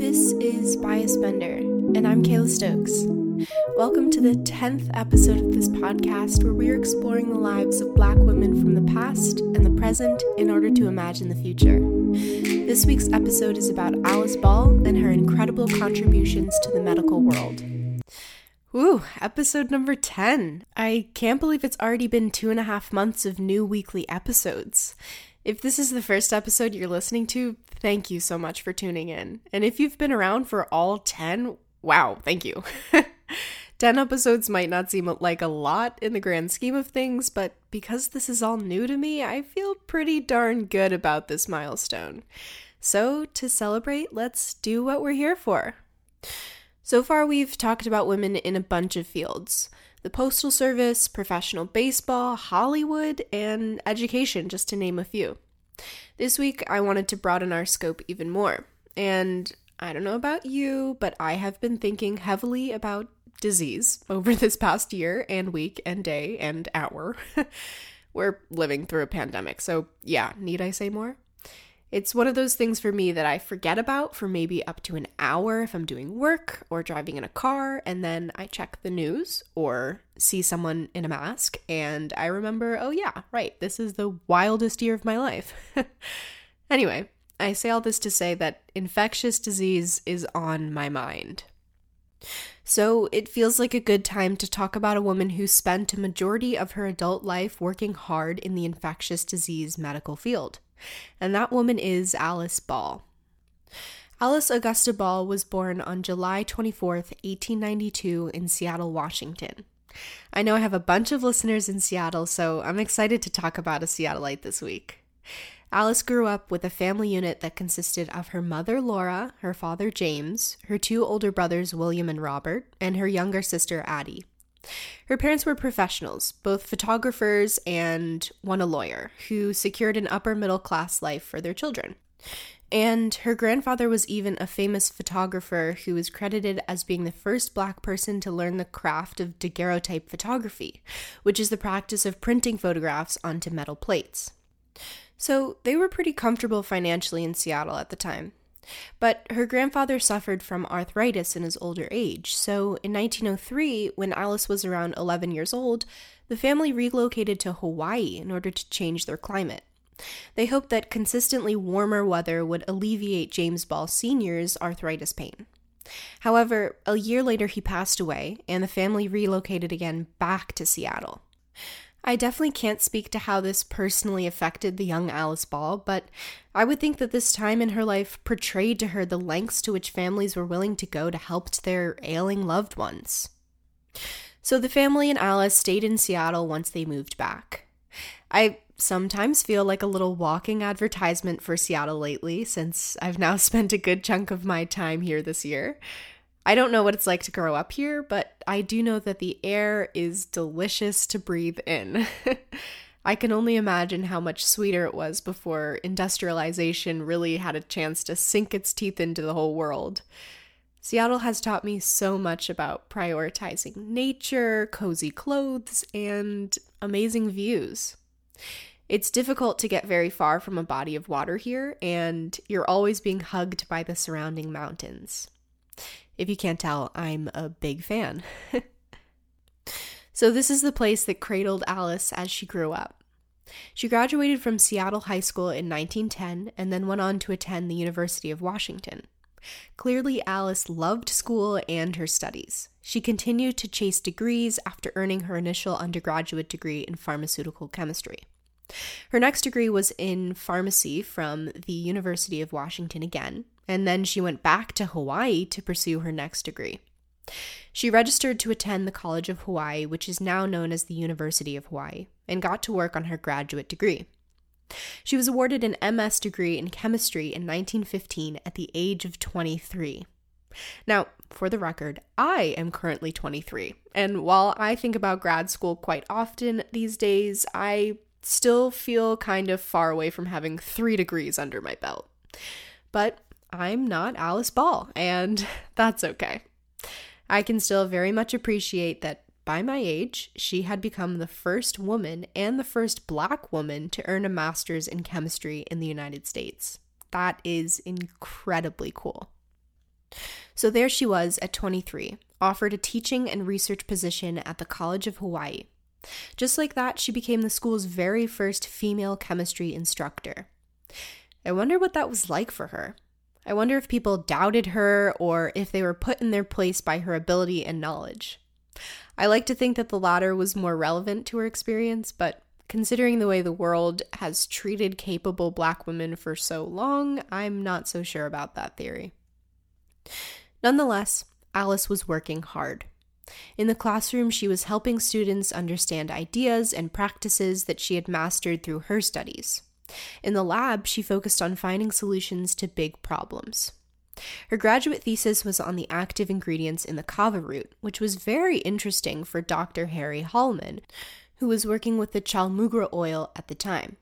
This is Bias Bender, and I'm Kayla Stokes. Welcome to the 10th episode of this podcast where we are exploring the lives of black women from the past and the present in order to imagine the future. This week's episode is about Alice Ball and her incredible contributions to the medical world. Ooh, episode number 10. I can't believe it's already been two and a half months of new weekly episodes. If this is the first episode you're listening to, thank you so much for tuning in. And if you've been around for all 10, wow, thank you. 10 episodes might not seem like a lot in the grand scheme of things, but because this is all new to me, I feel pretty darn good about this milestone. So, to celebrate, let's do what we're here for. So far, we've talked about women in a bunch of fields the Postal Service, professional baseball, Hollywood, and education, just to name a few. This week, I wanted to broaden our scope even more. And I don't know about you, but I have been thinking heavily about disease over this past year and week and day and hour. We're living through a pandemic, so yeah, need I say more? It's one of those things for me that I forget about for maybe up to an hour if I'm doing work or driving in a car, and then I check the news or see someone in a mask, and I remember, oh yeah, right, this is the wildest year of my life. anyway, I say all this to say that infectious disease is on my mind. So it feels like a good time to talk about a woman who spent a majority of her adult life working hard in the infectious disease medical field and that woman is Alice Ball. Alice Augusta Ball was born on July 24th, 1892, in Seattle, Washington. I know I have a bunch of listeners in Seattle, so I'm excited to talk about a Seattleite this week. Alice grew up with a family unit that consisted of her mother, Laura, her father, James, her two older brothers, William and Robert, and her younger sister, Addie. Her parents were professionals, both photographers and one a lawyer, who secured an upper middle class life for their children. And her grandfather was even a famous photographer who is credited as being the first black person to learn the craft of daguerreotype photography, which is the practice of printing photographs onto metal plates. So they were pretty comfortable financially in Seattle at the time. But her grandfather suffered from arthritis in his older age, so in 1903, when Alice was around 11 years old, the family relocated to Hawaii in order to change their climate. They hoped that consistently warmer weather would alleviate James Ball Sr.'s arthritis pain. However, a year later he passed away, and the family relocated again back to Seattle. I definitely can't speak to how this personally affected the young Alice Ball, but I would think that this time in her life portrayed to her the lengths to which families were willing to go to help their ailing loved ones. So the family and Alice stayed in Seattle once they moved back. I sometimes feel like a little walking advertisement for Seattle lately, since I've now spent a good chunk of my time here this year. I don't know what it's like to grow up here, but I do know that the air is delicious to breathe in. I can only imagine how much sweeter it was before industrialization really had a chance to sink its teeth into the whole world. Seattle has taught me so much about prioritizing nature, cozy clothes, and amazing views. It's difficult to get very far from a body of water here, and you're always being hugged by the surrounding mountains. If you can't tell, I'm a big fan. so, this is the place that cradled Alice as she grew up. She graduated from Seattle High School in 1910 and then went on to attend the University of Washington. Clearly, Alice loved school and her studies. She continued to chase degrees after earning her initial undergraduate degree in pharmaceutical chemistry. Her next degree was in pharmacy from the University of Washington again, and then she went back to Hawaii to pursue her next degree. She registered to attend the College of Hawaii, which is now known as the University of Hawaii, and got to work on her graduate degree. She was awarded an MS degree in chemistry in 1915 at the age of 23. Now, for the record, I am currently 23, and while I think about grad school quite often these days, I still feel kind of far away from having three degrees under my belt. But I'm not Alice Ball, and that's okay. I can still very much appreciate that by my age, she had become the first woman and the first black woman to earn a master's in chemistry in the United States. That is incredibly cool. So there she was at 23, offered a teaching and research position at the College of Hawaii. Just like that, she became the school's very first female chemistry instructor. I wonder what that was like for her. I wonder if people doubted her or if they were put in their place by her ability and knowledge. I like to think that the latter was more relevant to her experience, but considering the way the world has treated capable black women for so long, I'm not so sure about that theory. Nonetheless, Alice was working hard. In the classroom, she was helping students understand ideas and practices that she had mastered through her studies. In the lab, she focused on finding solutions to big problems. Her graduate thesis was on the active ingredients in the kava root, which was very interesting for Dr. Harry Hollmann, who was working with the chaulmoogra oil at the time.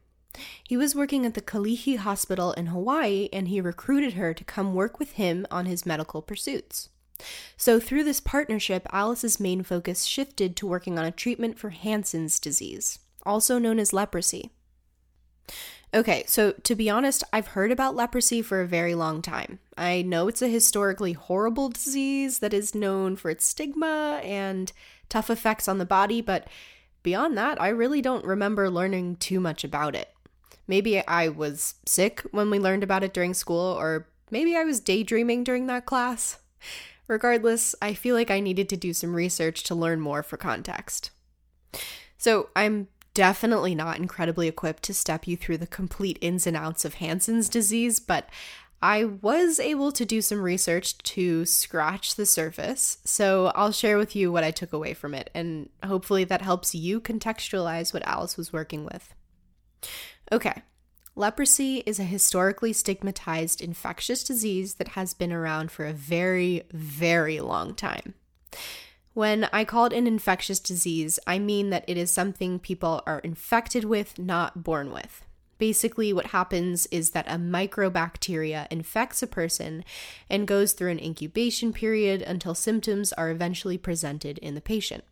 He was working at the Kalihi Hospital in Hawaii and he recruited her to come work with him on his medical pursuits. So, through this partnership, Alice's main focus shifted to working on a treatment for Hansen's disease, also known as leprosy. Okay, so to be honest, I've heard about leprosy for a very long time. I know it's a historically horrible disease that is known for its stigma and tough effects on the body, but beyond that, I really don't remember learning too much about it. Maybe I was sick when we learned about it during school, or maybe I was daydreaming during that class. Regardless, I feel like I needed to do some research to learn more for context. So, I'm definitely not incredibly equipped to step you through the complete ins and outs of Hansen's disease, but I was able to do some research to scratch the surface, so I'll share with you what I took away from it, and hopefully that helps you contextualize what Alice was working with. Okay, leprosy is a historically stigmatized infectious disease that has been around for a very, very long time. When I call it an infectious disease, I mean that it is something people are infected with, not born with. Basically, what happens is that a microbacteria infects a person and goes through an incubation period until symptoms are eventually presented in the patient.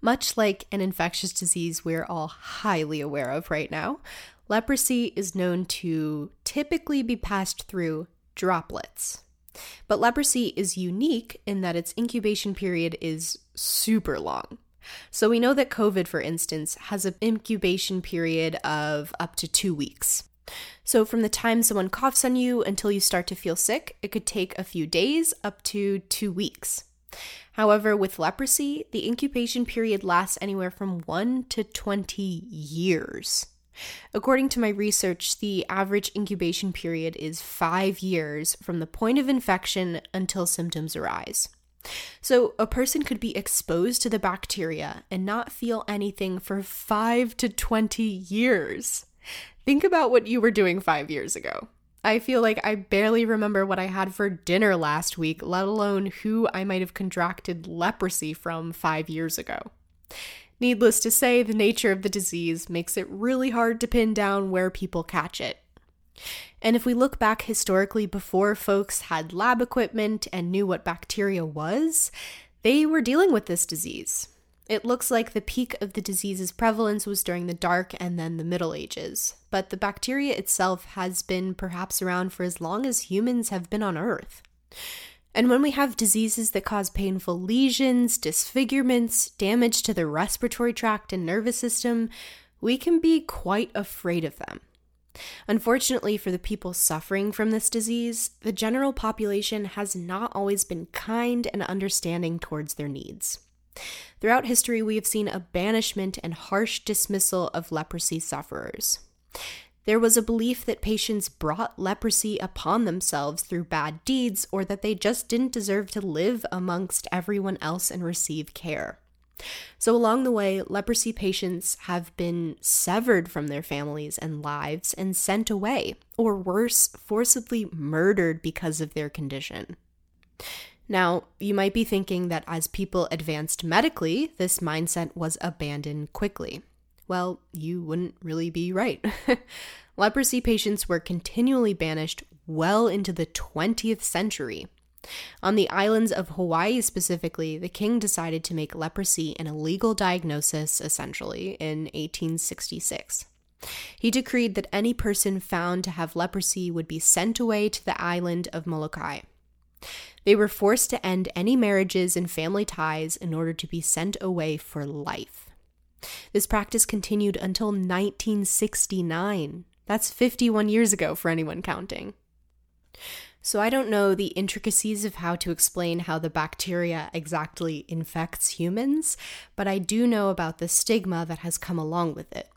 Much like an infectious disease we're all highly aware of right now, leprosy is known to typically be passed through droplets. But leprosy is unique in that its incubation period is super long. So we know that COVID, for instance, has an incubation period of up to two weeks. So from the time someone coughs on you until you start to feel sick, it could take a few days up to two weeks. However, with leprosy, the incubation period lasts anywhere from 1 to 20 years. According to my research, the average incubation period is five years from the point of infection until symptoms arise. So, a person could be exposed to the bacteria and not feel anything for 5 to 20 years. Think about what you were doing five years ago. I feel like I barely remember what I had for dinner last week, let alone who I might have contracted leprosy from five years ago. Needless to say, the nature of the disease makes it really hard to pin down where people catch it. And if we look back historically before folks had lab equipment and knew what bacteria was, they were dealing with this disease. It looks like the peak of the disease's prevalence was during the Dark and then the Middle Ages, but the bacteria itself has been perhaps around for as long as humans have been on Earth. And when we have diseases that cause painful lesions, disfigurements, damage to the respiratory tract and nervous system, we can be quite afraid of them. Unfortunately, for the people suffering from this disease, the general population has not always been kind and understanding towards their needs. Throughout history, we have seen a banishment and harsh dismissal of leprosy sufferers. There was a belief that patients brought leprosy upon themselves through bad deeds or that they just didn't deserve to live amongst everyone else and receive care. So, along the way, leprosy patients have been severed from their families and lives and sent away, or worse, forcibly murdered because of their condition. Now, you might be thinking that as people advanced medically, this mindset was abandoned quickly. Well, you wouldn't really be right. Leprosy patients were continually banished well into the 20th century. On the islands of Hawaii specifically, the king decided to make leprosy an illegal diagnosis, essentially, in 1866. He decreed that any person found to have leprosy would be sent away to the island of Molokai. They were forced to end any marriages and family ties in order to be sent away for life. This practice continued until 1969. That's 51 years ago for anyone counting. So, I don't know the intricacies of how to explain how the bacteria exactly infects humans, but I do know about the stigma that has come along with it.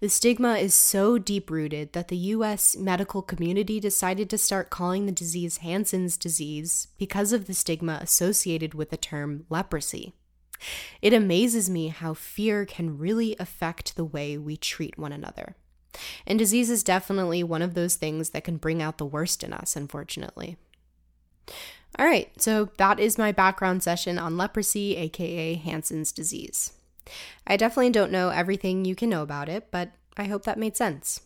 The stigma is so deep rooted that the US medical community decided to start calling the disease Hansen's disease because of the stigma associated with the term leprosy. It amazes me how fear can really affect the way we treat one another. And disease is definitely one of those things that can bring out the worst in us, unfortunately. All right, so that is my background session on leprosy, aka Hansen's disease. I definitely don't know everything you can know about it, but I hope that made sense.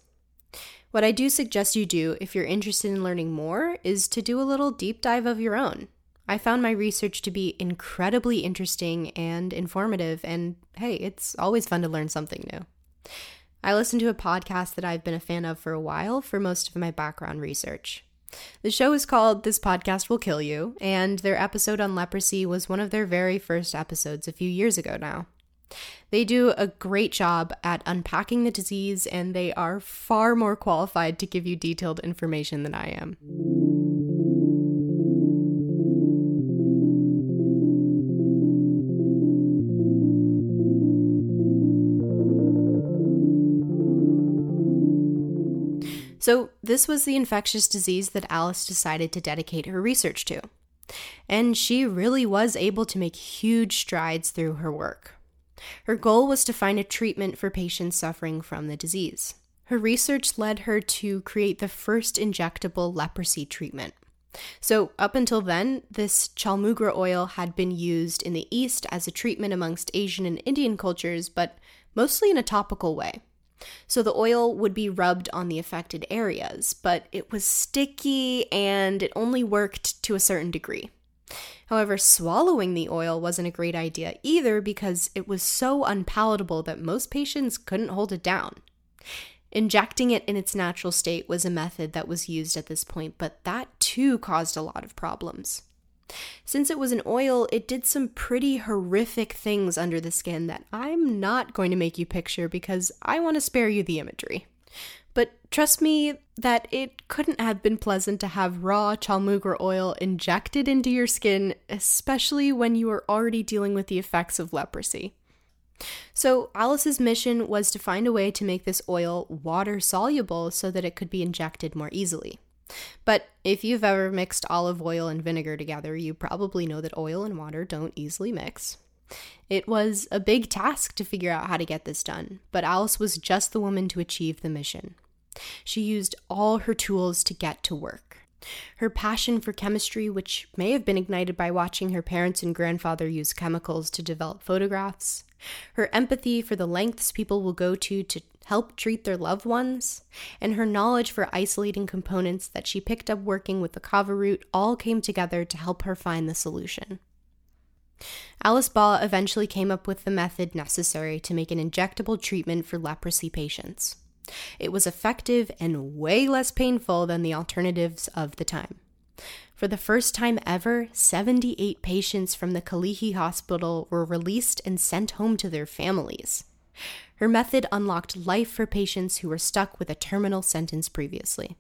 What I do suggest you do if you're interested in learning more is to do a little deep dive of your own. I found my research to be incredibly interesting and informative, and hey, it's always fun to learn something new. I listen to a podcast that I've been a fan of for a while for most of my background research. The show is called This Podcast Will Kill You, and their episode on leprosy was one of their very first episodes a few years ago now. They do a great job at unpacking the disease, and they are far more qualified to give you detailed information than I am. So, this was the infectious disease that Alice decided to dedicate her research to. And she really was able to make huge strides through her work. Her goal was to find a treatment for patients suffering from the disease. Her research led her to create the first injectable leprosy treatment. So, up until then, this chaulmoogra oil had been used in the East as a treatment amongst Asian and Indian cultures, but mostly in a topical way. So, the oil would be rubbed on the affected areas, but it was sticky and it only worked to a certain degree. However, swallowing the oil wasn't a great idea either because it was so unpalatable that most patients couldn't hold it down. Injecting it in its natural state was a method that was used at this point, but that too caused a lot of problems. Since it was an oil, it did some pretty horrific things under the skin that I'm not going to make you picture because I want to spare you the imagery. But trust me that it couldn't have been pleasant to have raw chaulmoogra oil injected into your skin, especially when you were already dealing with the effects of leprosy. So, Alice's mission was to find a way to make this oil water soluble so that it could be injected more easily. But if you've ever mixed olive oil and vinegar together, you probably know that oil and water don't easily mix. It was a big task to figure out how to get this done, but Alice was just the woman to achieve the mission. She used all her tools to get to work. Her passion for chemistry, which may have been ignited by watching her parents and grandfather use chemicals to develop photographs, her empathy for the lengths people will go to to help treat their loved ones, and her knowledge for isolating components that she picked up working with the kava root all came together to help her find the solution. Alice Ball eventually came up with the method necessary to make an injectable treatment for leprosy patients. It was effective and way less painful than the alternatives of the time. For the first time ever, 78 patients from the Kalihi Hospital were released and sent home to their families. Her method unlocked life for patients who were stuck with a terminal sentence previously.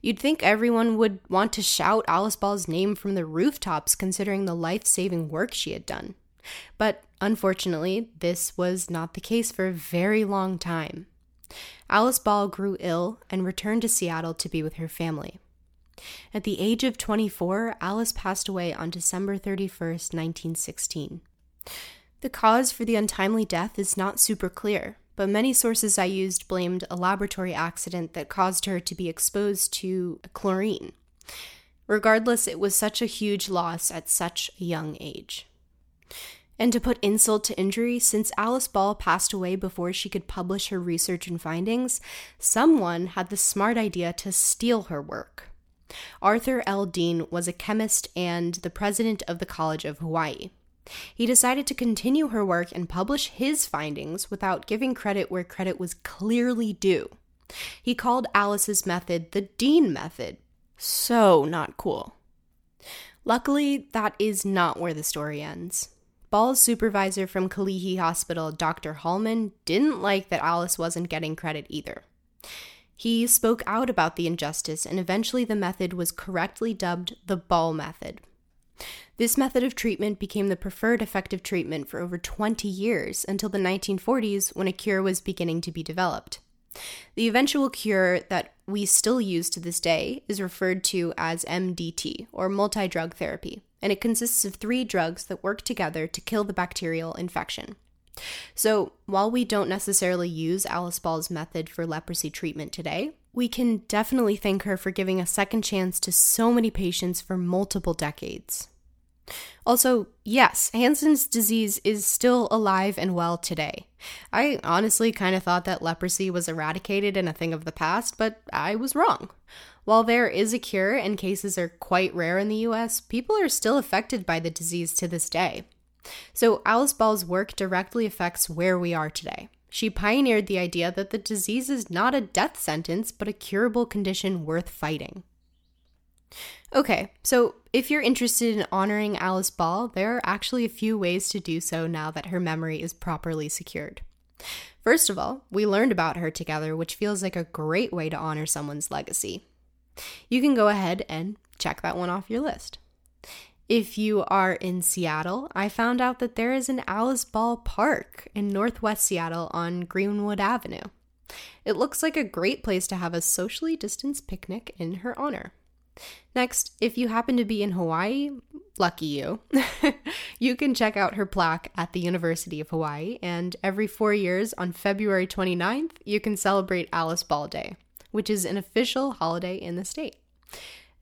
You'd think everyone would want to shout Alice Ball's name from the rooftops considering the life saving work she had done. But unfortunately, this was not the case for a very long time. Alice Ball grew ill and returned to Seattle to be with her family. At the age of 24, Alice passed away on December 31st, 1916. The cause for the untimely death is not super clear, but many sources I used blamed a laboratory accident that caused her to be exposed to chlorine. Regardless, it was such a huge loss at such a young age. And to put insult to injury, since Alice Ball passed away before she could publish her research and findings, someone had the smart idea to steal her work. Arthur L. Dean was a chemist and the president of the College of Hawaii. He decided to continue her work and publish his findings without giving credit where credit was clearly due. He called Alice's method the Dean method. So not cool. Luckily, that is not where the story ends. Ball's supervisor from Kalihi Hospital, Dr. Hollmann, didn't like that Alice wasn't getting credit either. He spoke out about the injustice, and eventually the method was correctly dubbed the Ball Method. This method of treatment became the preferred effective treatment for over 20 years until the 1940s when a cure was beginning to be developed. The eventual cure that we still use to this day is referred to as MDT, or multi drug therapy, and it consists of three drugs that work together to kill the bacterial infection. So, while we don't necessarily use Alice Ball's method for leprosy treatment today, we can definitely thank her for giving a second chance to so many patients for multiple decades. Also, yes, Hansen's disease is still alive and well today. I honestly kind of thought that leprosy was eradicated and a thing of the past, but I was wrong. While there is a cure and cases are quite rare in the US, people are still affected by the disease to this day. So, Alice Ball's work directly affects where we are today. She pioneered the idea that the disease is not a death sentence, but a curable condition worth fighting. Okay, so if you're interested in honoring Alice Ball, there are actually a few ways to do so now that her memory is properly secured. First of all, we learned about her together, which feels like a great way to honor someone's legacy. You can go ahead and check that one off your list. If you are in Seattle, I found out that there is an Alice Ball Park in Northwest Seattle on Greenwood Avenue. It looks like a great place to have a socially distanced picnic in her honor. Next, if you happen to be in Hawaii, lucky you, you can check out her plaque at the University of Hawaii, and every four years on February 29th, you can celebrate Alice Ball Day, which is an official holiday in the state.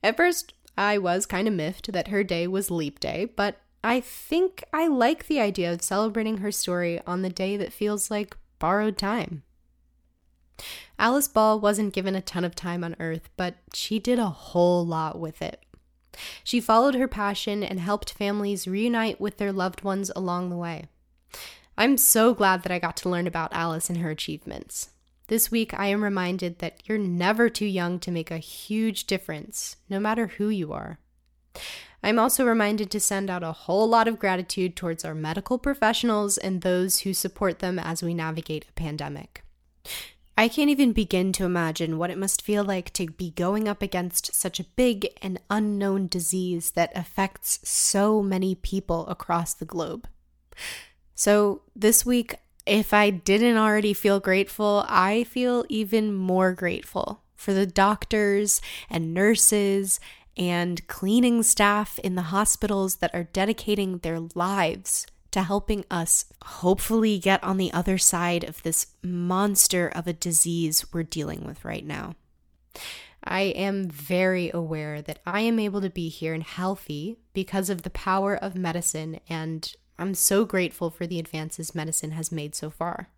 At first, I was kind of miffed that her day was leap day, but I think I like the idea of celebrating her story on the day that feels like borrowed time. Alice Ball wasn't given a ton of time on Earth, but she did a whole lot with it. She followed her passion and helped families reunite with their loved ones along the way. I'm so glad that I got to learn about Alice and her achievements. This week, I am reminded that you're never too young to make a huge difference, no matter who you are. I'm also reminded to send out a whole lot of gratitude towards our medical professionals and those who support them as we navigate a pandemic. I can't even begin to imagine what it must feel like to be going up against such a big and unknown disease that affects so many people across the globe. So, this week, if I didn't already feel grateful, I feel even more grateful for the doctors and nurses and cleaning staff in the hospitals that are dedicating their lives to helping us hopefully get on the other side of this monster of a disease we're dealing with right now. I am very aware that I am able to be here and healthy because of the power of medicine, and I'm so grateful for the advances medicine has made so far.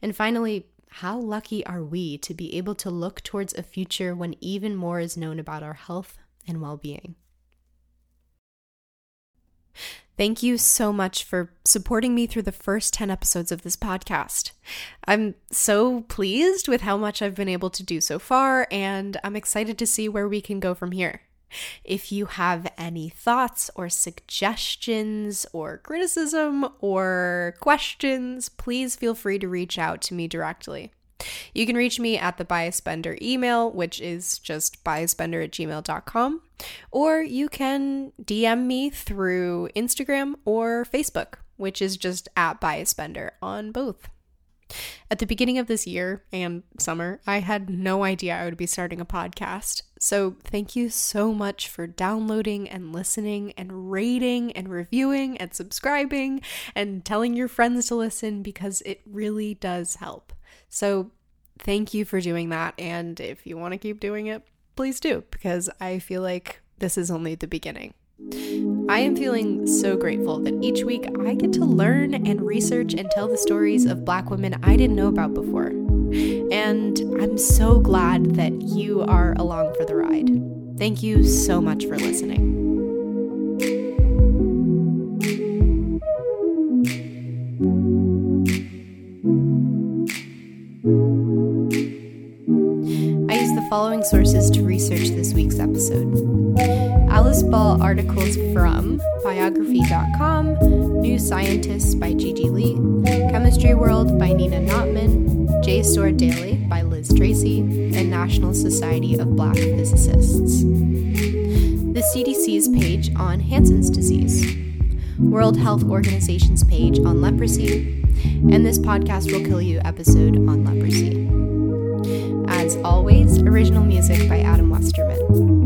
And finally, how lucky are we to be able to look towards a future when even more is known about our health and well being? Thank you so much for supporting me through the first 10 episodes of this podcast. I'm so pleased with how much I've been able to do so far, and I'm excited to see where we can go from here. If you have any thoughts or suggestions or criticism or questions, please feel free to reach out to me directly. You can reach me at the biasbender email, which is just biasbender at gmail.com, or you can DM me through Instagram or Facebook, which is just at biasbender on both. At the beginning of this year and summer, I had no idea I would be starting a podcast. So, thank you so much for downloading and listening and rating and reviewing and subscribing and telling your friends to listen because it really does help. So, thank you for doing that. And if you want to keep doing it, please do, because I feel like this is only the beginning. I am feeling so grateful that each week I get to learn and research and tell the stories of Black women I didn't know about before. And I'm so glad that you are along for the ride. Thank you so much for listening. I use the following sources to research this week's episode Alice Ball articles from biography.com, New Scientists by Gigi Lee, Chemistry World by Nina Notman, JSTOR Daily by Liz Tracy, and National Society of Black Physicists. The CDC's page on Hansen's disease, World Health Organization's page on leprosy, and this podcast will kill you episode on leprosy. As always, original music by Adam Westerman.